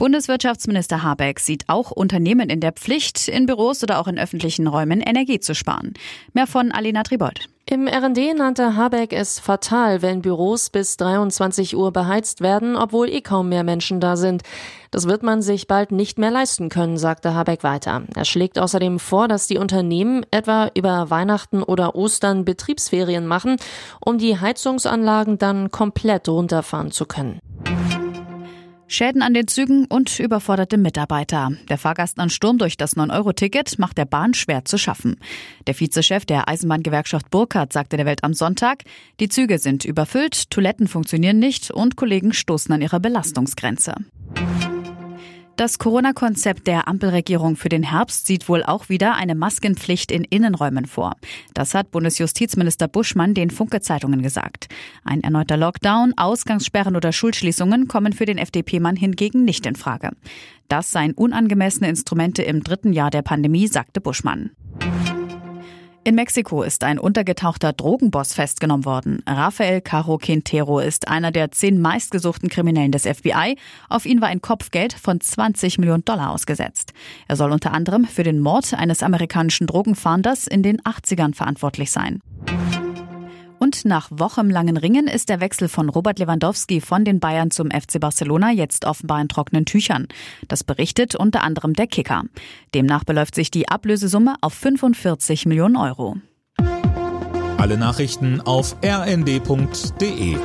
Bundeswirtschaftsminister Habeck sieht auch Unternehmen in der Pflicht, in Büros oder auch in öffentlichen Räumen Energie zu sparen. Mehr von Alina Tribold. Im RD nannte Habeck es fatal, wenn Büros bis 23 Uhr beheizt werden, obwohl eh kaum mehr Menschen da sind. Das wird man sich bald nicht mehr leisten können, sagte Habeck weiter. Er schlägt außerdem vor, dass die Unternehmen etwa über Weihnachten oder Ostern Betriebsferien machen, um die Heizungsanlagen dann komplett runterfahren zu können. Schäden an den Zügen und überforderte Mitarbeiter. Der Fahrgastansturm durch das 9-Euro-Ticket macht der Bahn schwer zu schaffen. Der Vizechef der Eisenbahngewerkschaft Burkhardt sagte der Welt am Sonntag, die Züge sind überfüllt, Toiletten funktionieren nicht und Kollegen stoßen an ihrer Belastungsgrenze. Das Corona-Konzept der Ampelregierung für den Herbst sieht wohl auch wieder eine Maskenpflicht in Innenräumen vor. Das hat Bundesjustizminister Buschmann den Funke-Zeitungen gesagt. Ein erneuter Lockdown, Ausgangssperren oder Schulschließungen kommen für den FDP-Mann hingegen nicht in Frage. Das seien unangemessene Instrumente im dritten Jahr der Pandemie, sagte Buschmann. In Mexiko ist ein untergetauchter Drogenboss festgenommen worden. Rafael Caro Quintero ist einer der zehn meistgesuchten Kriminellen des FBI. Auf ihn war ein Kopfgeld von 20 Millionen Dollar ausgesetzt. Er soll unter anderem für den Mord eines amerikanischen Drogenfahnders in den 80ern verantwortlich sein. Und nach wochenlangen Ringen ist der Wechsel von Robert Lewandowski von den Bayern zum FC Barcelona jetzt offenbar in trockenen Tüchern. Das berichtet unter anderem der Kicker. Demnach beläuft sich die Ablösesumme auf 45 Millionen Euro. Alle Nachrichten auf rnd.de